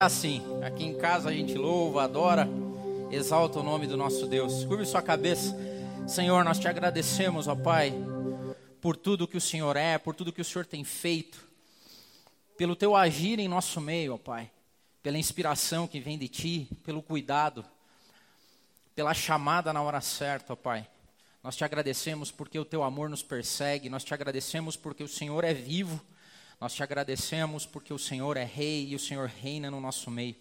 assim. Aqui em casa a gente louva, adora, exalta o nome do nosso Deus. Curve sua cabeça. Senhor, nós te agradecemos, ó Pai, por tudo que o Senhor é, por tudo que o Senhor tem feito, pelo teu agir em nosso meio, ó Pai, pela inspiração que vem de ti, pelo cuidado, pela chamada na hora certa, ó Pai. Nós te agradecemos porque o teu amor nos persegue, nós te agradecemos porque o Senhor é vivo nós te agradecemos porque o Senhor é rei e o Senhor reina no nosso meio.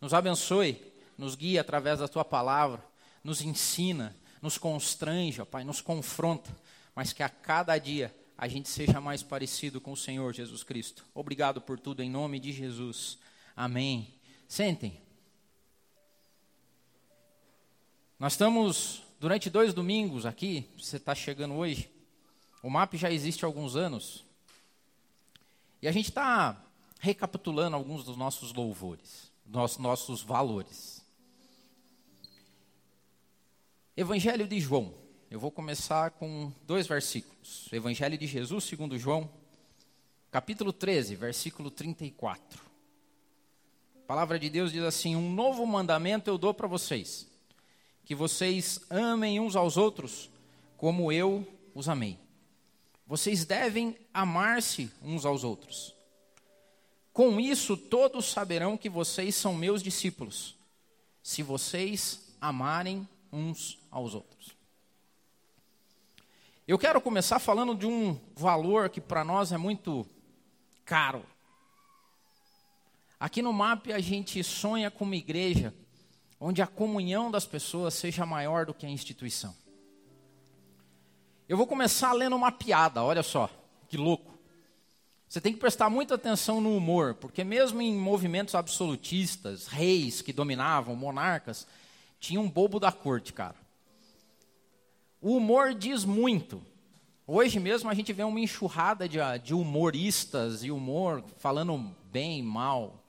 Nos abençoe, nos guia através da tua palavra, nos ensina, nos constrange, ó Pai, nos confronta, mas que a cada dia a gente seja mais parecido com o Senhor Jesus Cristo. Obrigado por tudo em nome de Jesus. Amém. Sentem. Nós estamos durante dois domingos aqui, você está chegando hoje. O MAP já existe há alguns anos, e a gente está recapitulando alguns dos nossos louvores, dos nossos valores. Evangelho de João. Eu vou começar com dois versículos. Evangelho de Jesus, segundo João, capítulo 13, versículo 34. A palavra de Deus diz assim: Um novo mandamento eu dou para vocês, que vocês amem uns aos outros, como eu os amei. Vocês devem amar-se uns aos outros. Com isso, todos saberão que vocês são meus discípulos, se vocês amarem uns aos outros. Eu quero começar falando de um valor que para nós é muito caro. Aqui no MAP a gente sonha com uma igreja onde a comunhão das pessoas seja maior do que a instituição. Eu vou começar lendo uma piada, olha só, que louco. Você tem que prestar muita atenção no humor, porque mesmo em movimentos absolutistas, reis que dominavam, monarcas, tinha um bobo da corte, cara. O humor diz muito. Hoje mesmo a gente vê uma enxurrada de, de humoristas e humor falando bem, mal,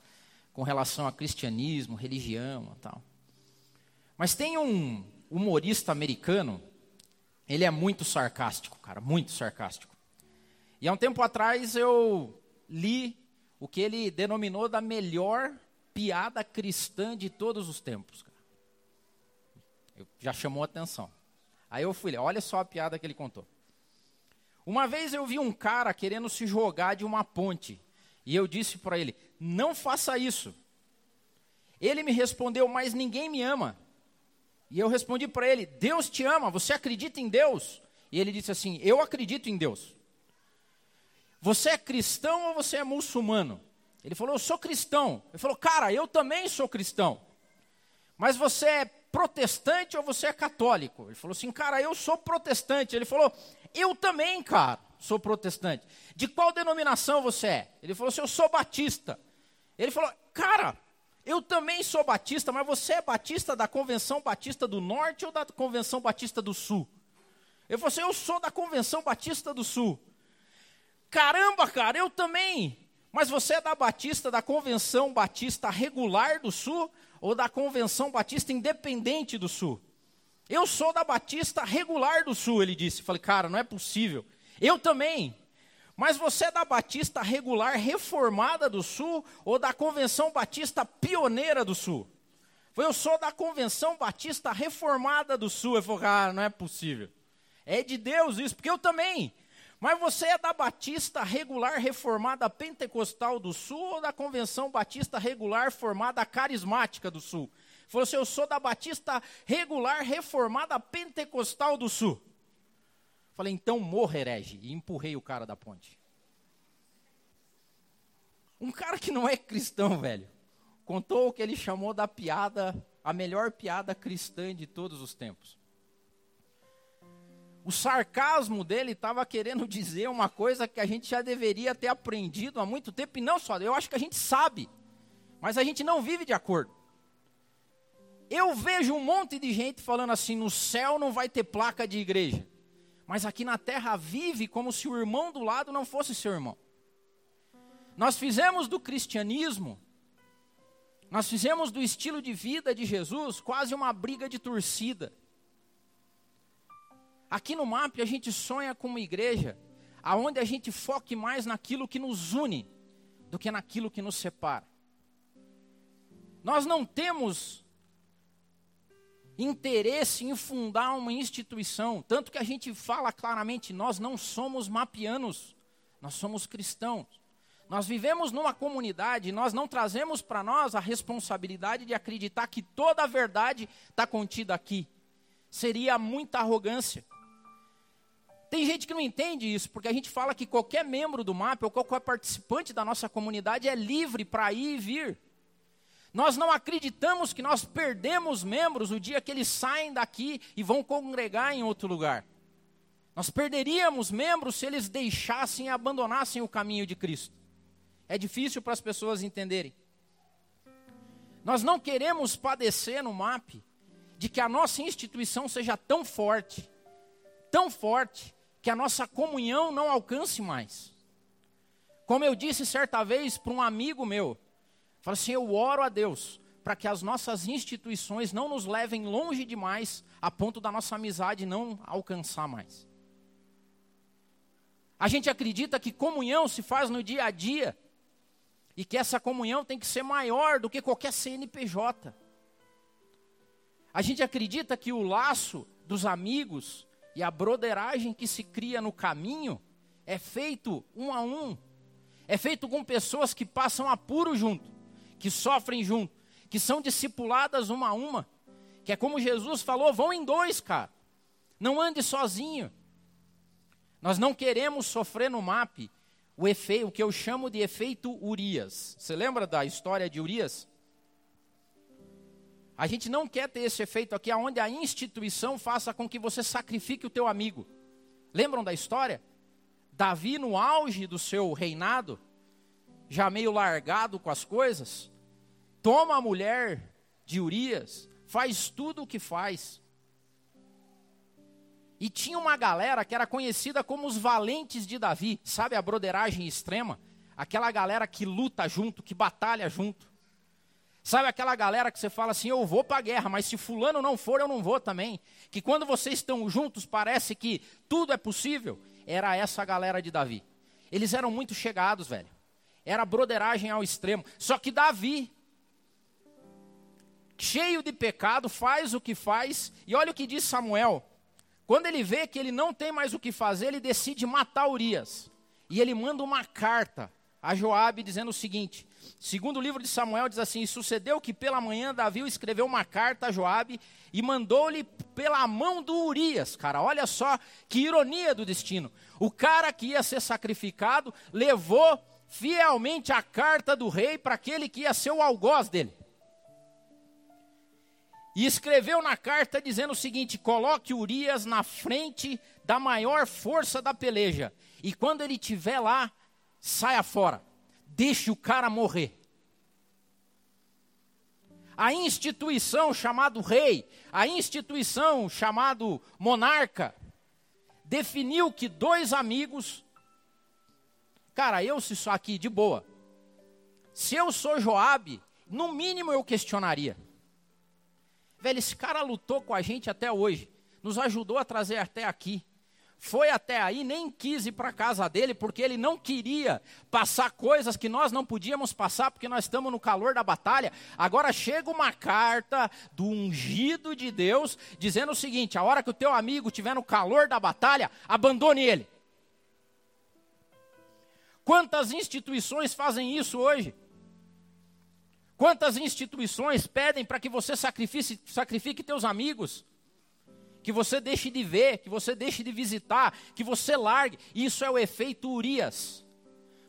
com relação a cristianismo, religião e tal. Mas tem um humorista americano ele é muito sarcástico, cara, muito sarcástico. E há um tempo atrás eu li o que ele denominou da melhor piada cristã de todos os tempos. Cara. Eu, já chamou atenção. Aí eu fui, olha só a piada que ele contou. Uma vez eu vi um cara querendo se jogar de uma ponte. E eu disse para ele: Não faça isso. Ele me respondeu: Mas ninguém me ama. E eu respondi para ele: Deus te ama, você acredita em Deus? E ele disse assim: Eu acredito em Deus. Você é cristão ou você é muçulmano? Ele falou: Eu sou cristão. Ele falou: Cara, eu também sou cristão. Mas você é protestante ou você é católico? Ele falou assim: Cara, eu sou protestante. Ele falou: Eu também, cara, sou protestante. De qual denominação você é? Ele falou assim: Eu sou batista. Ele falou: Cara, eu também sou batista, mas você é batista da Convenção Batista do Norte ou da Convenção Batista do Sul? Eu falei assim, eu sou da Convenção Batista do Sul. Caramba, cara, eu também. Mas você é da Batista, da Convenção Batista Regular do Sul ou da Convenção Batista Independente do Sul? Eu sou da Batista Regular do Sul, ele disse. Eu falei, cara, não é possível. Eu também. Mas você é da Batista Regular Reformada do Sul ou da Convenção Batista Pioneira do Sul? Eu sou da Convenção Batista Reformada do Sul. Eu falei, cara, não é possível. É de Deus isso, porque eu também. Mas você é da Batista Regular Reformada Pentecostal do Sul ou da Convenção Batista Regular Formada Carismática do Sul? Falou assim, eu sou da Batista Regular Reformada Pentecostal do Sul. Falei, então morra, herege. E empurrei o cara da ponte. Um cara que não é cristão, velho, contou o que ele chamou da piada, a melhor piada cristã de todos os tempos. O sarcasmo dele estava querendo dizer uma coisa que a gente já deveria ter aprendido há muito tempo, e não só, eu acho que a gente sabe, mas a gente não vive de acordo. Eu vejo um monte de gente falando assim: no céu não vai ter placa de igreja mas aqui na terra vive como se o irmão do lado não fosse seu irmão. Nós fizemos do cristianismo, nós fizemos do estilo de vida de Jesus quase uma briga de torcida. Aqui no MAP a gente sonha com uma igreja aonde a gente foque mais naquilo que nos une do que naquilo que nos separa. Nós não temos interesse em fundar uma instituição, tanto que a gente fala claramente, nós não somos mapianos, nós somos cristãos. Nós vivemos numa comunidade, nós não trazemos para nós a responsabilidade de acreditar que toda a verdade está contida aqui. Seria muita arrogância. Tem gente que não entende isso, porque a gente fala que qualquer membro do MAP ou qualquer participante da nossa comunidade é livre para ir e vir. Nós não acreditamos que nós perdemos membros o dia que eles saem daqui e vão congregar em outro lugar. Nós perderíamos membros se eles deixassem e abandonassem o caminho de Cristo. É difícil para as pessoas entenderem. Nós não queremos padecer no MAP de que a nossa instituição seja tão forte, tão forte, que a nossa comunhão não alcance mais. Como eu disse certa vez para um amigo meu, falei assim: eu oro a Deus para que as nossas instituições não nos levem longe demais, a ponto da nossa amizade não alcançar mais. A gente acredita que comunhão se faz no dia a dia e que essa comunhão tem que ser maior do que qualquer CNPJ. A gente acredita que o laço dos amigos e a broderagem que se cria no caminho é feito um a um, é feito com pessoas que passam apuro junto, que sofrem junto, que são discipuladas uma a uma, que é como Jesus falou: vão em dois, cara, não ande sozinho. Nós não queremos sofrer no MAP o efeito, o que eu chamo de efeito Urias. Você lembra da história de Urias? A gente não quer ter esse efeito aqui onde a instituição faça com que você sacrifique o teu amigo. Lembram da história? Davi no auge do seu reinado, já meio largado com as coisas, toma a mulher de Urias, faz tudo o que faz. E tinha uma galera que era conhecida como os valentes de Davi, sabe a broderagem extrema? Aquela galera que luta junto, que batalha junto. Sabe aquela galera que você fala assim, eu vou para a guerra, mas se fulano não for, eu não vou também. Que quando vocês estão juntos parece que tudo é possível. Era essa galera de Davi. Eles eram muito chegados, velho. Era broderagem ao extremo. Só que Davi, cheio de pecado, faz o que faz. E olha o que diz Samuel quando ele vê que ele não tem mais o que fazer, ele decide matar Urias. E ele manda uma carta a Joabe dizendo o seguinte: segundo o livro de Samuel diz assim: sucedeu que pela manhã Davi escreveu uma carta a Joabe e mandou-lhe pela mão do Urias. Cara, olha só que ironia do destino. O cara que ia ser sacrificado levou fielmente a carta do rei para aquele que ia ser o algoz dele. E escreveu na carta dizendo o seguinte: coloque Urias na frente da maior força da peleja. E quando ele estiver lá, saia fora. Deixe o cara morrer. A instituição chamado rei, a instituição chamado monarca, definiu que dois amigos. Cara, eu se sou aqui de boa. Se eu sou Joabe, no mínimo eu questionaria. Velho, esse cara lutou com a gente até hoje, nos ajudou a trazer até aqui. Foi até aí, nem quis ir para casa dele, porque ele não queria passar coisas que nós não podíamos passar, porque nós estamos no calor da batalha. Agora chega uma carta do ungido de Deus, dizendo o seguinte: a hora que o teu amigo estiver no calor da batalha, abandone ele. Quantas instituições fazem isso hoje? Quantas instituições pedem para que você sacrifique, sacrifique teus amigos? Que você deixe de ver, que você deixe de visitar, que você largue. Isso é o efeito Urias.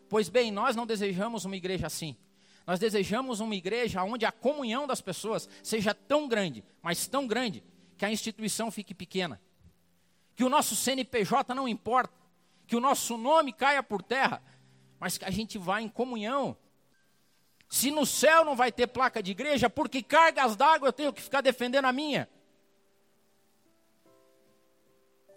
Pois bem, nós não desejamos uma igreja assim. Nós desejamos uma igreja onde a comunhão das pessoas seja tão grande, mas tão grande, que a instituição fique pequena. Que o nosso CNPJ não importa, que o nosso nome caia por terra, mas que a gente vá em comunhão se no céu não vai ter placa de igreja, porque cargas d'água eu tenho que ficar defendendo a minha?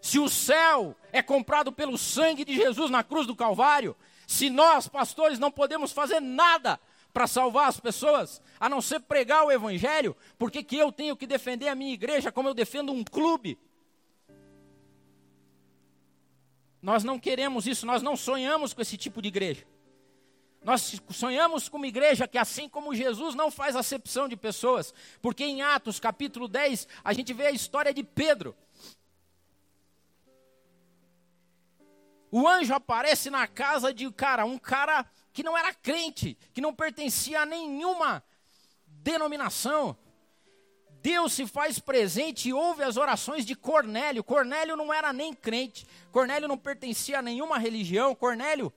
Se o céu é comprado pelo sangue de Jesus na cruz do Calvário, se nós, pastores, não podemos fazer nada para salvar as pessoas, a não ser pregar o Evangelho, porque que eu tenho que defender a minha igreja como eu defendo um clube? Nós não queremos isso, nós não sonhamos com esse tipo de igreja. Nós sonhamos com uma igreja que, assim como Jesus, não faz acepção de pessoas, porque em Atos capítulo 10, a gente vê a história de Pedro. O anjo aparece na casa de cara, um cara que não era crente, que não pertencia a nenhuma denominação. Deus se faz presente e ouve as orações de Cornélio. Cornélio não era nem crente, Cornélio não pertencia a nenhuma religião. Cornélio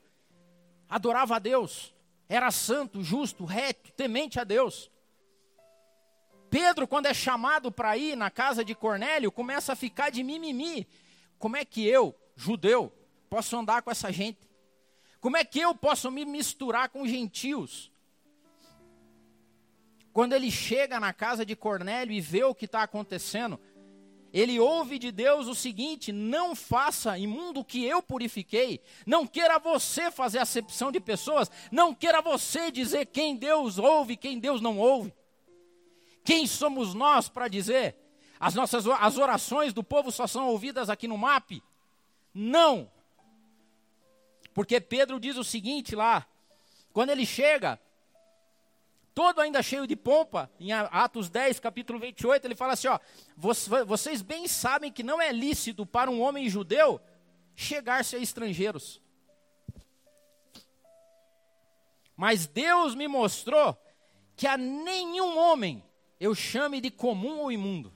adorava a Deus, era santo, justo, reto, temente a Deus. Pedro, quando é chamado para ir na casa de Cornélio, começa a ficar de mimimi. Como é que eu, judeu, posso andar com essa gente? Como é que eu posso me misturar com gentios? Quando ele chega na casa de Cornélio e vê o que está acontecendo, ele ouve de Deus o seguinte: não faça imundo que eu purifiquei, não queira você fazer acepção de pessoas, não queira você dizer quem Deus ouve, quem Deus não ouve. Quem somos nós para dizer? As nossas as orações do povo só são ouvidas aqui no MAP? Não. Porque Pedro diz o seguinte lá, quando ele chega, todo ainda cheio de pompa, em Atos 10, capítulo 28, ele fala assim: ó, vocês bem sabem que não é lícito para um homem judeu chegar-se a estrangeiros. Mas Deus me mostrou que a nenhum homem eu chame de comum ou imundo.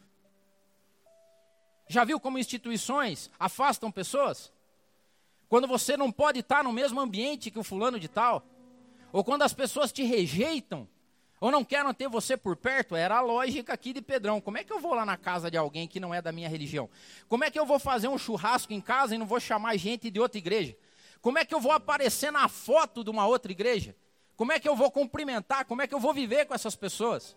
Já viu como instituições afastam pessoas? Quando você não pode estar no mesmo ambiente que o fulano de tal, ou quando as pessoas te rejeitam, ou não querem ter você por perto, era a lógica aqui de Pedrão. Como é que eu vou lá na casa de alguém que não é da minha religião? Como é que eu vou fazer um churrasco em casa e não vou chamar gente de outra igreja? Como é que eu vou aparecer na foto de uma outra igreja? Como é que eu vou cumprimentar? Como é que eu vou viver com essas pessoas?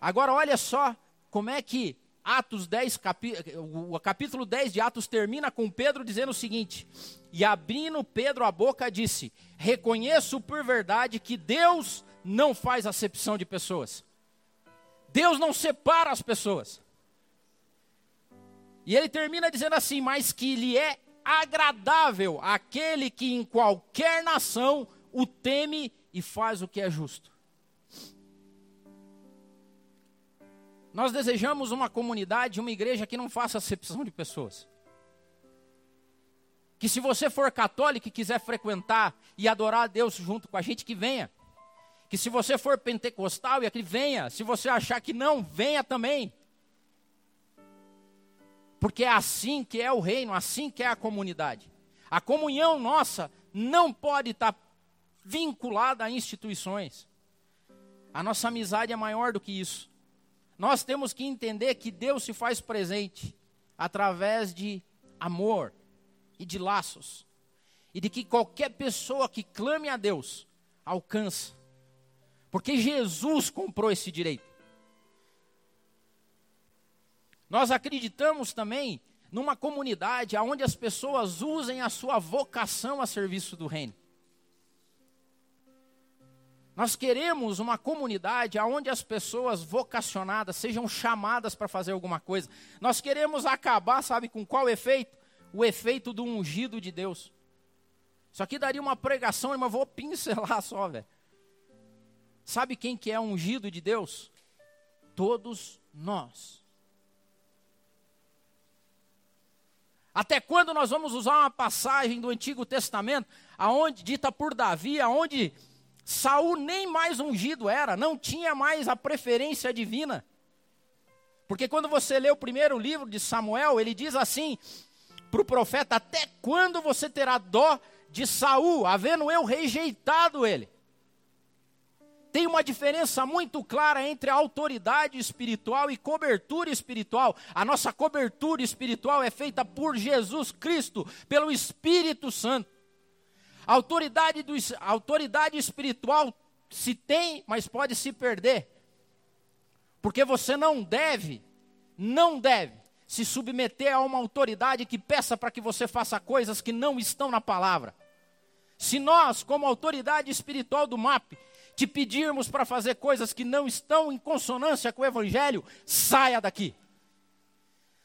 Agora olha só como é que Atos 10, capi, o capítulo 10 de Atos termina com Pedro dizendo o seguinte: E abrindo Pedro a boca, disse: Reconheço por verdade que Deus não faz acepção de pessoas. Deus não separa as pessoas. E ele termina dizendo assim: Mas que lhe é agradável aquele que em qualquer nação o teme e faz o que é justo. Nós desejamos uma comunidade, uma igreja que não faça acepção de pessoas. Que se você for católico e quiser frequentar e adorar a Deus junto com a gente, que venha. Que se você for pentecostal e aqui venha, se você achar que não, venha também. Porque é assim que é o reino, assim que é a comunidade. A comunhão nossa não pode estar vinculada a instituições. A nossa amizade é maior do que isso. Nós temos que entender que Deus se faz presente através de amor e de laços. E de que qualquer pessoa que clame a Deus alcança porque Jesus comprou esse direito. Nós acreditamos também numa comunidade onde as pessoas usem a sua vocação a serviço do reino. Nós queremos uma comunidade onde as pessoas vocacionadas sejam chamadas para fazer alguma coisa. Nós queremos acabar, sabe com qual efeito? O efeito do ungido de Deus. Isso aqui daria uma pregação, mas vou pincelar só, velho. Sabe quem que é ungido de Deus? Todos nós. Até quando nós vamos usar uma passagem do Antigo Testamento, aonde dita por Davi, aonde Saul nem mais ungido era, não tinha mais a preferência divina. Porque quando você lê o primeiro livro de Samuel, ele diz assim para o profeta: Até quando você terá dó de Saul, havendo eu rejeitado ele? Tem uma diferença muito clara entre autoridade espiritual e cobertura espiritual. A nossa cobertura espiritual é feita por Jesus Cristo, pelo Espírito Santo. A autoridade, do, a autoridade espiritual se tem, mas pode se perder. Porque você não deve, não deve se submeter a uma autoridade que peça para que você faça coisas que não estão na palavra. Se nós, como autoridade espiritual do MAP, te pedirmos para fazer coisas que não estão em consonância com o Evangelho, saia daqui.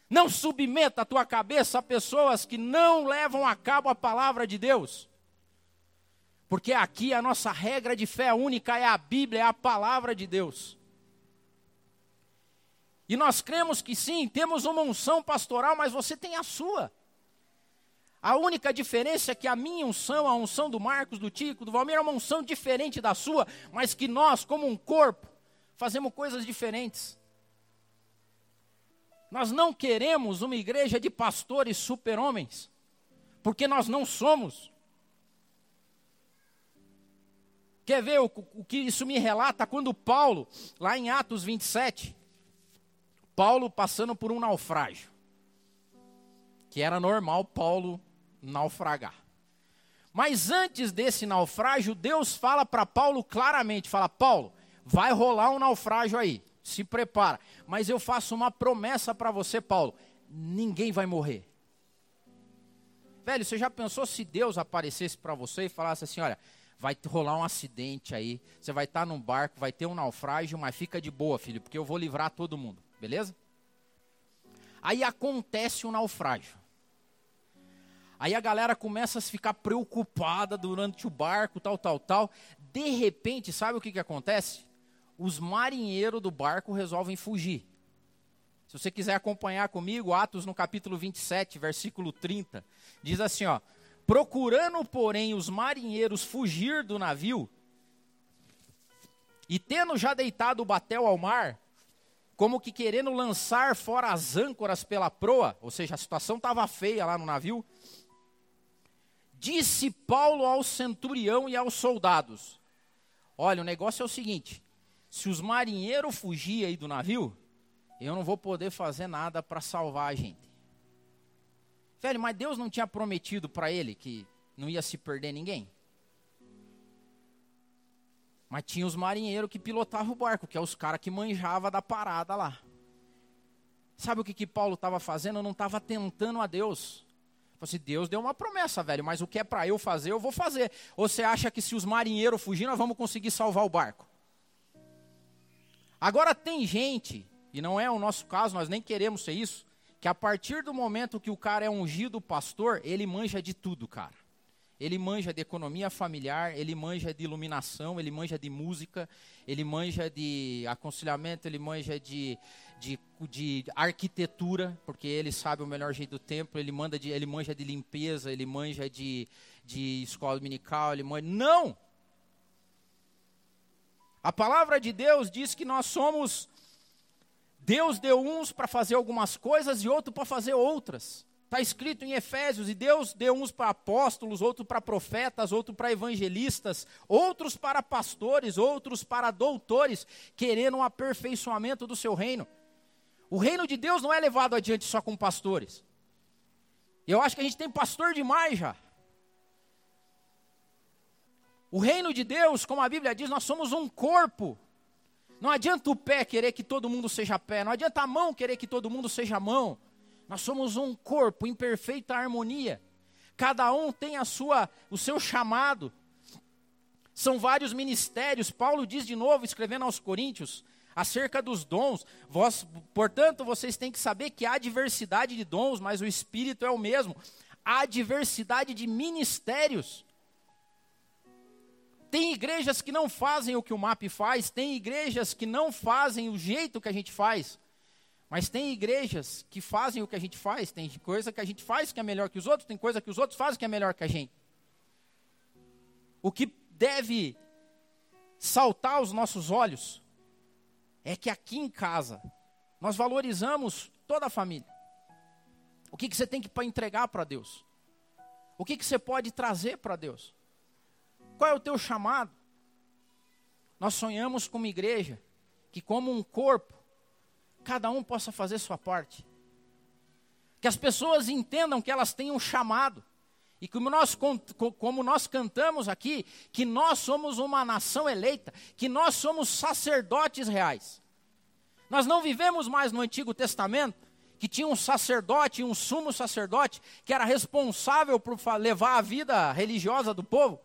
Não submeta a tua cabeça a pessoas que não levam a cabo a palavra de Deus. Porque aqui a nossa regra de fé única é a Bíblia, é a palavra de Deus. E nós cremos que sim, temos uma unção pastoral, mas você tem a sua. A única diferença é que a minha unção, a unção do Marcos, do Tico, do Valmir, é uma unção diferente da sua, mas que nós, como um corpo, fazemos coisas diferentes. Nós não queremos uma igreja de pastores super-homens, porque nós não somos. Quer ver o, o, que isso me relata quando Paulo, lá em Atos 27, Paulo passando por um naufrágio, que era normal Paulo naufragar. Mas antes desse naufrágio, Deus fala para Paulo claramente, fala: "Paulo, vai rolar um naufrágio aí. Se prepara. Mas eu faço uma promessa para você, Paulo: ninguém vai morrer." Velho, você já pensou se Deus aparecesse para você e falasse assim: "Olha, vai rolar um acidente aí, você vai estar tá num barco, vai ter um naufrágio, mas fica de boa, filho, porque eu vou livrar todo mundo." Beleza? Aí acontece o um naufrágio. Aí a galera começa a ficar preocupada durante o barco, tal, tal, tal. De repente, sabe o que, que acontece? Os marinheiros do barco resolvem fugir. Se você quiser acompanhar comigo, Atos no capítulo 27, versículo 30, diz assim, ó: Procurando, porém, os marinheiros fugir do navio, e tendo já deitado o batel ao mar, como que querendo lançar fora as âncoras pela proa, ou seja, a situação estava feia lá no navio, Disse Paulo ao centurião e aos soldados: Olha, o negócio é o seguinte: se os marinheiros fugirem aí do navio, eu não vou poder fazer nada para salvar a gente. Velho, mas Deus não tinha prometido para ele que não ia se perder ninguém? Mas tinha os marinheiros que pilotavam o barco, que é os caras que manjavam da parada lá. Sabe o que, que Paulo estava fazendo? Não estava tentando a Deus. Assim, Deus deu uma promessa, velho, mas o que é para eu fazer, eu vou fazer. Ou você acha que se os marinheiros fugirem, nós vamos conseguir salvar o barco? Agora tem gente, e não é o nosso caso, nós nem queremos ser isso, que a partir do momento que o cara é ungido pastor, ele manja de tudo, cara. Ele manja de economia familiar, ele manja de iluminação, ele manja de música, ele manja de aconselhamento, ele manja de, de, de arquitetura, porque ele sabe o melhor jeito do templo, ele, manda de, ele manja de limpeza, ele manja de, de escola dominical, ele manja... Não! A palavra de Deus diz que nós somos... Deus deu uns para fazer algumas coisas e outro para fazer outras. Está escrito em Efésios, e Deus deu uns para apóstolos, outros para profetas, outros para evangelistas, outros para pastores, outros para doutores, querendo um aperfeiçoamento do seu reino. O reino de Deus não é levado adiante só com pastores. Eu acho que a gente tem pastor demais já. O reino de Deus, como a Bíblia diz, nós somos um corpo. Não adianta o pé querer que todo mundo seja pé, não adianta a mão querer que todo mundo seja mão. Nós somos um corpo em perfeita harmonia. Cada um tem a sua, o seu chamado. São vários ministérios. Paulo diz de novo, escrevendo aos Coríntios, acerca dos dons. Vós, portanto, vocês têm que saber que há diversidade de dons, mas o Espírito é o mesmo. Há diversidade de ministérios. Tem igrejas que não fazem o que o MAP faz, tem igrejas que não fazem o jeito que a gente faz. Mas tem igrejas que fazem o que a gente faz, tem coisa que a gente faz que é melhor que os outros, tem coisa que os outros fazem que é melhor que a gente. O que deve saltar aos nossos olhos é que aqui em casa nós valorizamos toda a família. O que, que você tem que entregar para Deus? O que, que você pode trazer para Deus? Qual é o teu chamado? Nós sonhamos com uma igreja que, como um corpo, cada um possa fazer sua parte. Que as pessoas entendam que elas têm um chamado. E como nós, como nós cantamos aqui, que nós somos uma nação eleita, que nós somos sacerdotes reais. Nós não vivemos mais no Antigo Testamento, que tinha um sacerdote, um sumo sacerdote, que era responsável por levar a vida religiosa do povo.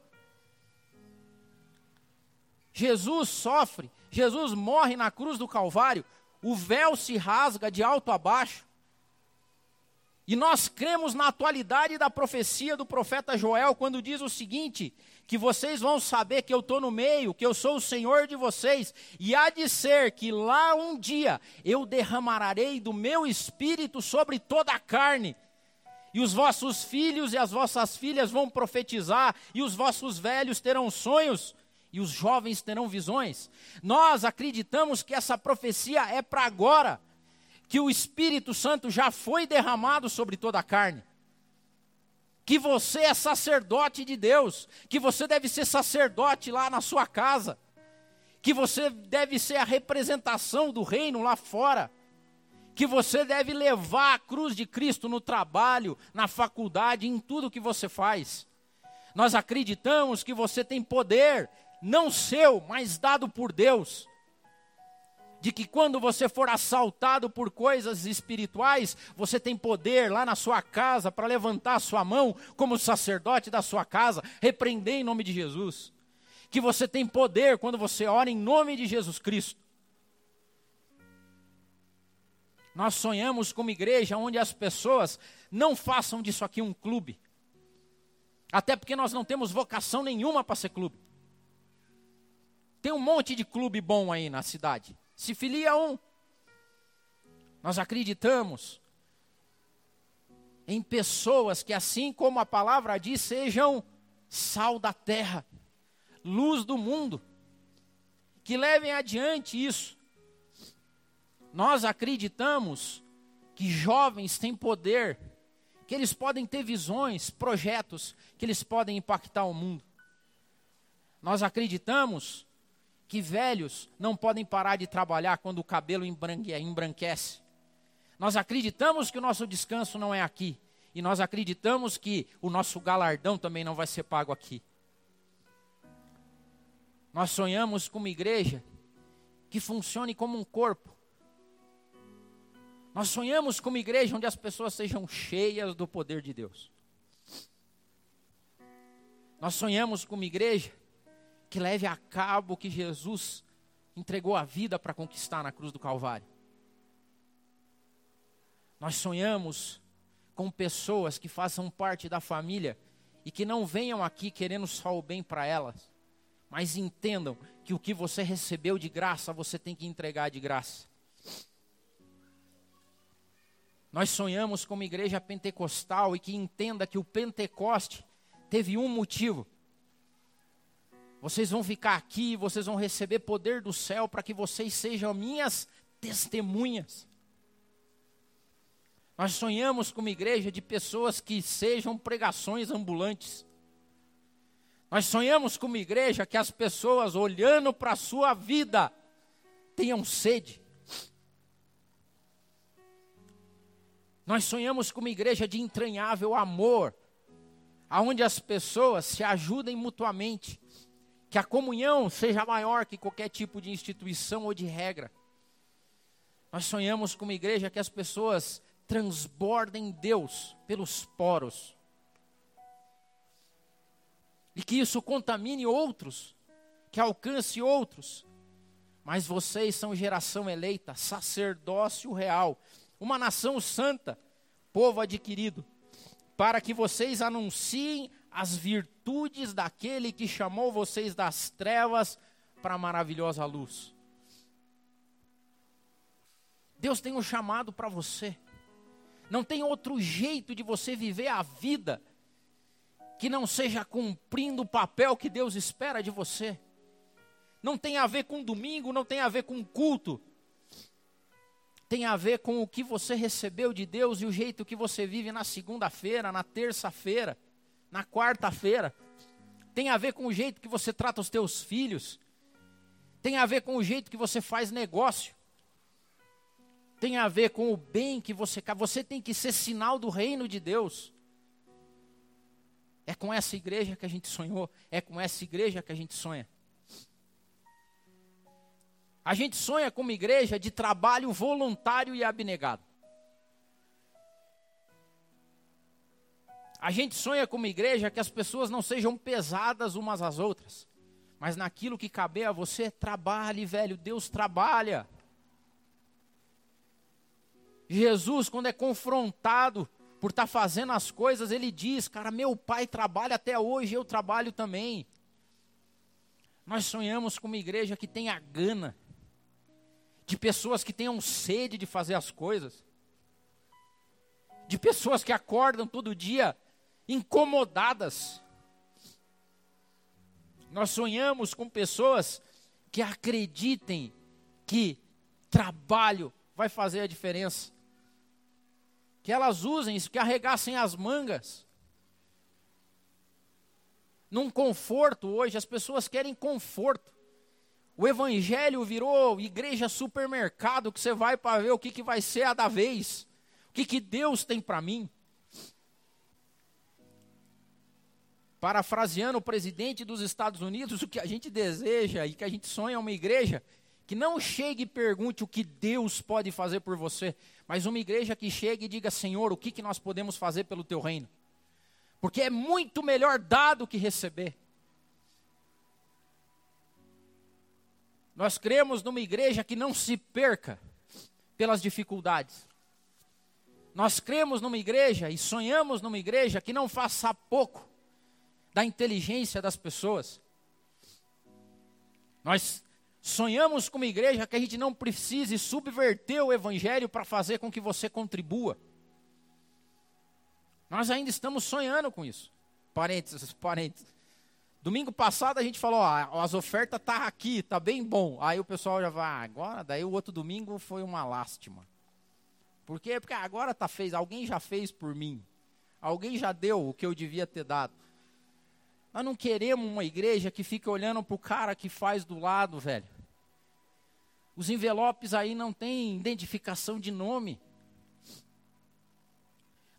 Jesus sofre, Jesus morre na cruz do Calvário o véu se rasga de alto a baixo. E nós cremos na atualidade da profecia do profeta Joel, quando diz o seguinte: que vocês vão saber que eu estou no meio, que eu sou o Senhor de vocês, e há de ser que lá um dia eu derramarei do meu espírito sobre toda a carne, e os vossos filhos e as vossas filhas vão profetizar, e os vossos velhos terão sonhos, e os jovens terão visões. Nós acreditamos que essa profecia é para agora, que o Espírito Santo já foi derramado sobre toda a carne que você é sacerdote de Deus, que você deve ser sacerdote lá na sua casa, que você deve ser a representação do reino lá fora, que você deve levar a cruz de Cristo no trabalho, na faculdade, em tudo que você faz. Nós acreditamos que você tem poder, não seu, mas dado por Deus de que quando você for assaltado por coisas espirituais, você tem poder lá na sua casa para levantar a sua mão como sacerdote da sua casa, repreender em nome de Jesus. Que você tem poder quando você ora em nome de Jesus Cristo. Nós sonhamos com uma igreja onde as pessoas não façam disso aqui um clube. Até porque nós não temos vocação nenhuma para ser clube. Tem um monte de clube bom aí na cidade se filia a um. Nós acreditamos em pessoas que, assim como a palavra diz, sejam sal da terra, luz do mundo, que levem adiante isso. Nós acreditamos que jovens têm poder, que eles podem ter visões, projetos, que eles podem impactar o mundo. Nós acreditamos que velhos não podem parar de trabalhar quando o cabelo embranquece. Nós acreditamos que o nosso descanso não é aqui. E nós acreditamos que o nosso galardão também não vai ser pago aqui. Nós sonhamos com uma igreja que funcione como um corpo. Nós sonhamos com uma igreja onde as pessoas sejam cheias do poder de Deus. Nós sonhamos com uma igreja que leve a cabo o que Jesus entregou a vida para conquistar na cruz do Calvário. Nós sonhamos com pessoas que façam parte da família e que não venham aqui querendo só o bem para elas, mas entendam que o que você recebeu de graça, você tem que entregar de graça. Nós sonhamos com uma igreja pentecostal e que entenda que o Pentecoste teve um motivo: vocês vão ficar aqui, vocês vão receber poder do céu para que vocês sejam minhas testemunhas. Nós sonhamos com uma igreja de pessoas que sejam pregações ambulantes. Nós sonhamos com uma igreja que as pessoas, olhando para a sua vida, tenham sede. Nós sonhamos com uma igreja de entranhável amor, aonde as pessoas se ajudem mutuamente que a comunhão seja maior que qualquer tipo de instituição ou de regra. Nós sonhamos com uma igreja que as pessoas transbordem Deus pelos poros. E que isso contamine outros, que alcance outros. Mas vocês são geração eleita, sacerdócio real, uma nação santa, povo adquirido, para que vocês anunciem as virtudes daquele que chamou vocês das trevas para a maravilhosa luz. Deus tem um chamado para você. Não tem outro jeito de você viver a vida que não seja cumprindo o papel que Deus espera de você. Não tem a ver com domingo, não tem a ver com culto. Tem a ver com o que você recebeu de Deus e o jeito que você vive na segunda-feira, na terça-feira na quarta-feira. Tem a ver com o jeito que você trata os teus filhos. Tem a ver com o jeito que você faz negócio. Tem a ver com o bem que você você tem que ser sinal do reino de Deus. É com essa igreja que a gente sonhou, é com essa igreja que a gente sonha. A gente sonha com uma igreja de trabalho voluntário e abnegado. A gente sonha com uma igreja que as pessoas não sejam pesadas umas às outras, mas naquilo que caber a você, trabalhe, velho. Deus trabalha. Jesus, quando é confrontado por estar tá fazendo as coisas, ele diz: Cara, meu pai trabalha até hoje, eu trabalho também. Nós sonhamos com uma igreja que tenha gana, de pessoas que tenham sede de fazer as coisas, de pessoas que acordam todo dia incomodadas. Nós sonhamos com pessoas que acreditem que trabalho vai fazer a diferença. Que elas usem isso, que arregassem as mangas. Num conforto hoje, as pessoas querem conforto. O evangelho virou igreja supermercado que você vai para ver o que, que vai ser a da vez. O que, que Deus tem para mim. Parafraseando o presidente dos Estados Unidos, o que a gente deseja e que a gente sonha é uma igreja que não chegue e pergunte o que Deus pode fazer por você, mas uma igreja que chegue e diga: Senhor, o que, que nós podemos fazer pelo teu reino? Porque é muito melhor dar do que receber. Nós cremos numa igreja que não se perca pelas dificuldades. Nós cremos numa igreja e sonhamos numa igreja que não faça pouco da inteligência das pessoas. Nós Sonhamos com uma igreja que a gente não precise subverter o evangelho para fazer com que você contribua. Nós ainda estamos sonhando com isso. Parênteses, parênteses. Domingo passado a gente falou, ó, as ofertas tá aqui, tá bem bom. Aí o pessoal já vai, ah, agora, daí o outro domingo foi uma lástima. Por quê? Porque agora tá fez, alguém já fez por mim. Alguém já deu o que eu devia ter dado. Nós não queremos uma igreja que fique olhando para o cara que faz do lado, velho. Os envelopes aí não têm identificação de nome.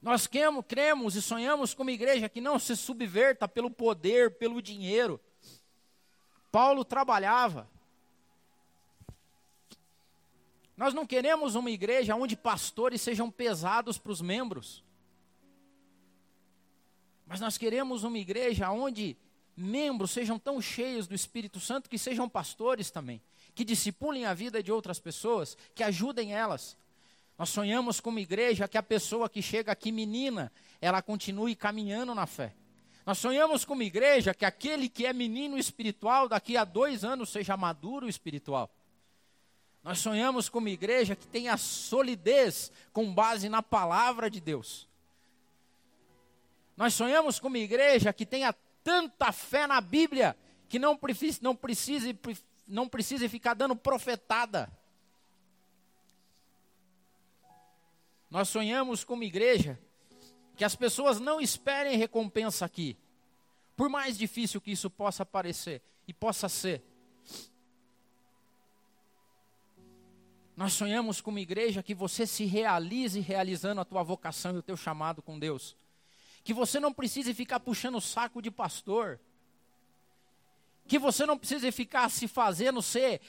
Nós cremos, cremos e sonhamos com uma igreja que não se subverta pelo poder, pelo dinheiro. Paulo trabalhava. Nós não queremos uma igreja onde pastores sejam pesados para os membros. Mas nós queremos uma igreja onde membros sejam tão cheios do Espírito Santo que sejam pastores também que discipulem a vida de outras pessoas, que ajudem elas. Nós sonhamos com uma igreja que a pessoa que chega aqui menina, ela continue caminhando na fé. Nós sonhamos com uma igreja que aquele que é menino espiritual, daqui a dois anos seja maduro espiritual. Nós sonhamos com uma igreja que tenha solidez com base na palavra de Deus. Nós sonhamos com uma igreja que tenha tanta fé na Bíblia que não precise, não precise não precise ficar dando profetada. Nós sonhamos como igreja que as pessoas não esperem recompensa aqui, por mais difícil que isso possa parecer e possa ser. Nós sonhamos como igreja que você se realize realizando a tua vocação e o teu chamado com Deus. Que você não precise ficar puxando o saco de pastor que você não precisa ficar se fazendo ser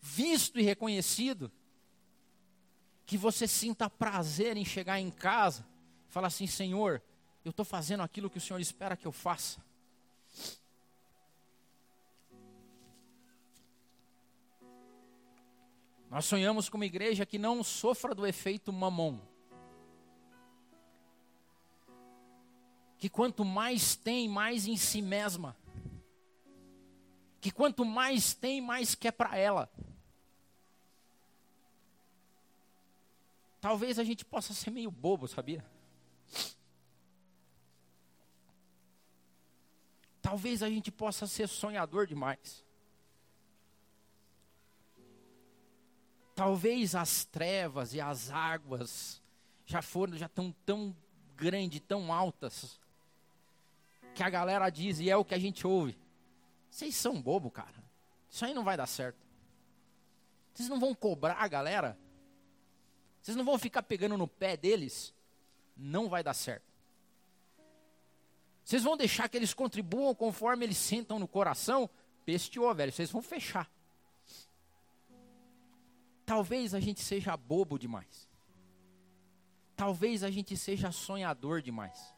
visto e reconhecido. Que você sinta prazer em chegar em casa e falar assim: Senhor, eu estou fazendo aquilo que o Senhor espera que eu faça. Nós sonhamos com uma igreja que não sofra do efeito mamon. Que quanto mais tem, mais em si mesma que quanto mais tem, mais quer para ela. Talvez a gente possa ser meio bobo, sabia? Talvez a gente possa ser sonhador demais. Talvez as trevas e as águas já foram, já estão tão grandes, tão altas, que a galera diz, e é o que a gente ouve. Vocês são bobo, cara. Isso aí não vai dar certo. Vocês não vão cobrar a galera? Vocês não vão ficar pegando no pé deles? Não vai dar certo. Vocês vão deixar que eles contribuam conforme eles sentam no coração? Pesteou, velho. Vocês vão fechar. Talvez a gente seja bobo demais. Talvez a gente seja sonhador demais.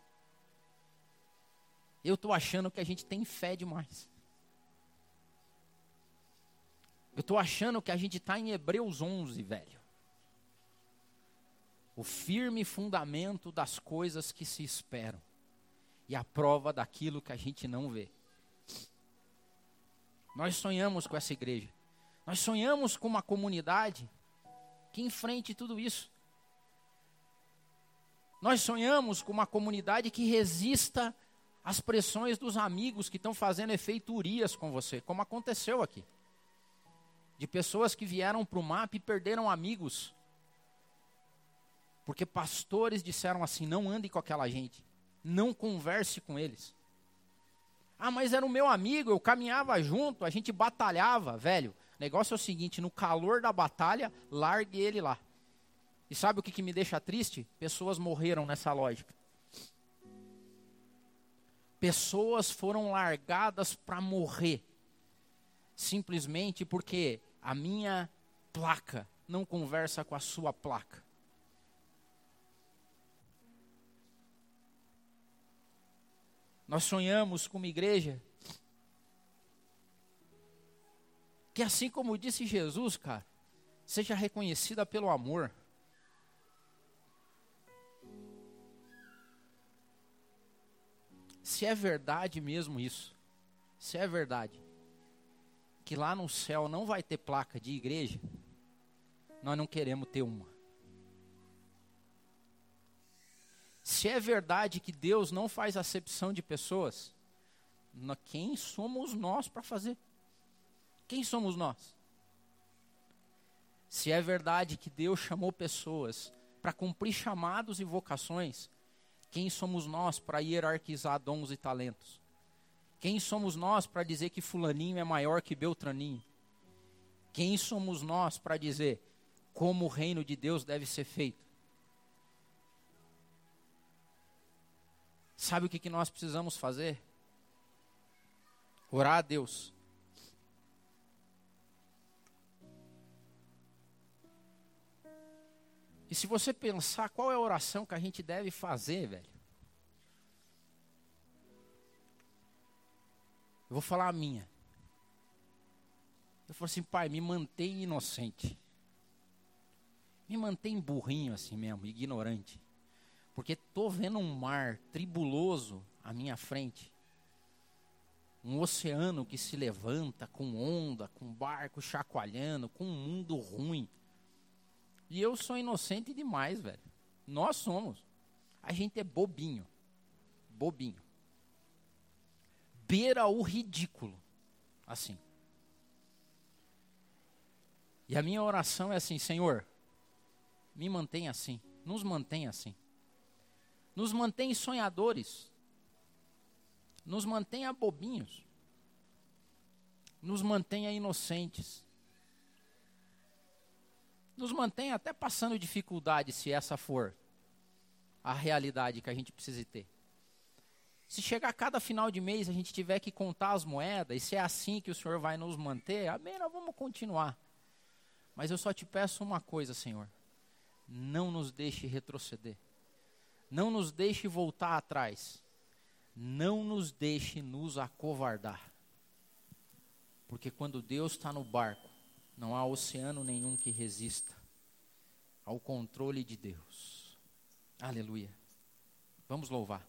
Eu estou achando que a gente tem fé demais. Eu estou achando que a gente está em Hebreus 11, velho. o firme fundamento das coisas que se esperam e a prova daquilo que a gente não vê. Nós sonhamos com essa igreja. Nós sonhamos com uma comunidade que enfrente tudo isso. Nós sonhamos com uma comunidade que resista às pressões dos amigos que estão fazendo efeiturias com você, como aconteceu aqui. De pessoas que vieram para o mapa e perderam amigos. Porque pastores disseram assim: não ande com aquela gente, não converse com eles. Ah, mas era o meu amigo, eu caminhava junto, a gente batalhava, velho. O negócio é o seguinte: no calor da batalha, largue ele lá. E sabe o que, que me deixa triste? Pessoas morreram nessa lógica. Pessoas foram largadas para morrer, simplesmente porque a minha placa não conversa com a sua placa. Nós sonhamos com uma igreja que, assim como disse Jesus, cara, seja reconhecida pelo amor. Se é verdade mesmo isso, se é verdade que lá no céu não vai ter placa de igreja, nós não queremos ter uma. Se é verdade que Deus não faz acepção de pessoas, quem somos nós para fazer? Quem somos nós? Se é verdade que Deus chamou pessoas para cumprir chamados e vocações, quem somos nós para hierarquizar dons e talentos? Quem somos nós para dizer que Fulaninho é maior que Beltraninho? Quem somos nós para dizer como o reino de Deus deve ser feito? Sabe o que, que nós precisamos fazer? Orar a Deus. E se você pensar qual é a oração que a gente deve fazer, velho? Eu vou falar a minha. Eu falo assim, pai, me mantém inocente. Me mantém burrinho assim mesmo, ignorante. Porque estou vendo um mar tribuloso à minha frente. Um oceano que se levanta com onda, com barco chacoalhando, com um mundo ruim. E eu sou inocente demais, velho. Nós somos. A gente é bobinho. Bobinho. Beira o ridículo. Assim. E a minha oração é assim: Senhor, me mantenha assim. Nos mantenha assim nos mantém sonhadores, nos mantém bobinhos, nos mantém inocentes, nos mantém até passando dificuldade, se essa for a realidade que a gente precisa ter. Se chegar cada final de mês a gente tiver que contar as moedas, e se é assim que o Senhor vai nos manter, amém, nós vamos continuar. Mas eu só te peço uma coisa, Senhor: não nos deixe retroceder. Não nos deixe voltar atrás. Não nos deixe nos acovardar. Porque quando Deus está no barco, não há oceano nenhum que resista ao controle de Deus. Aleluia. Vamos louvar.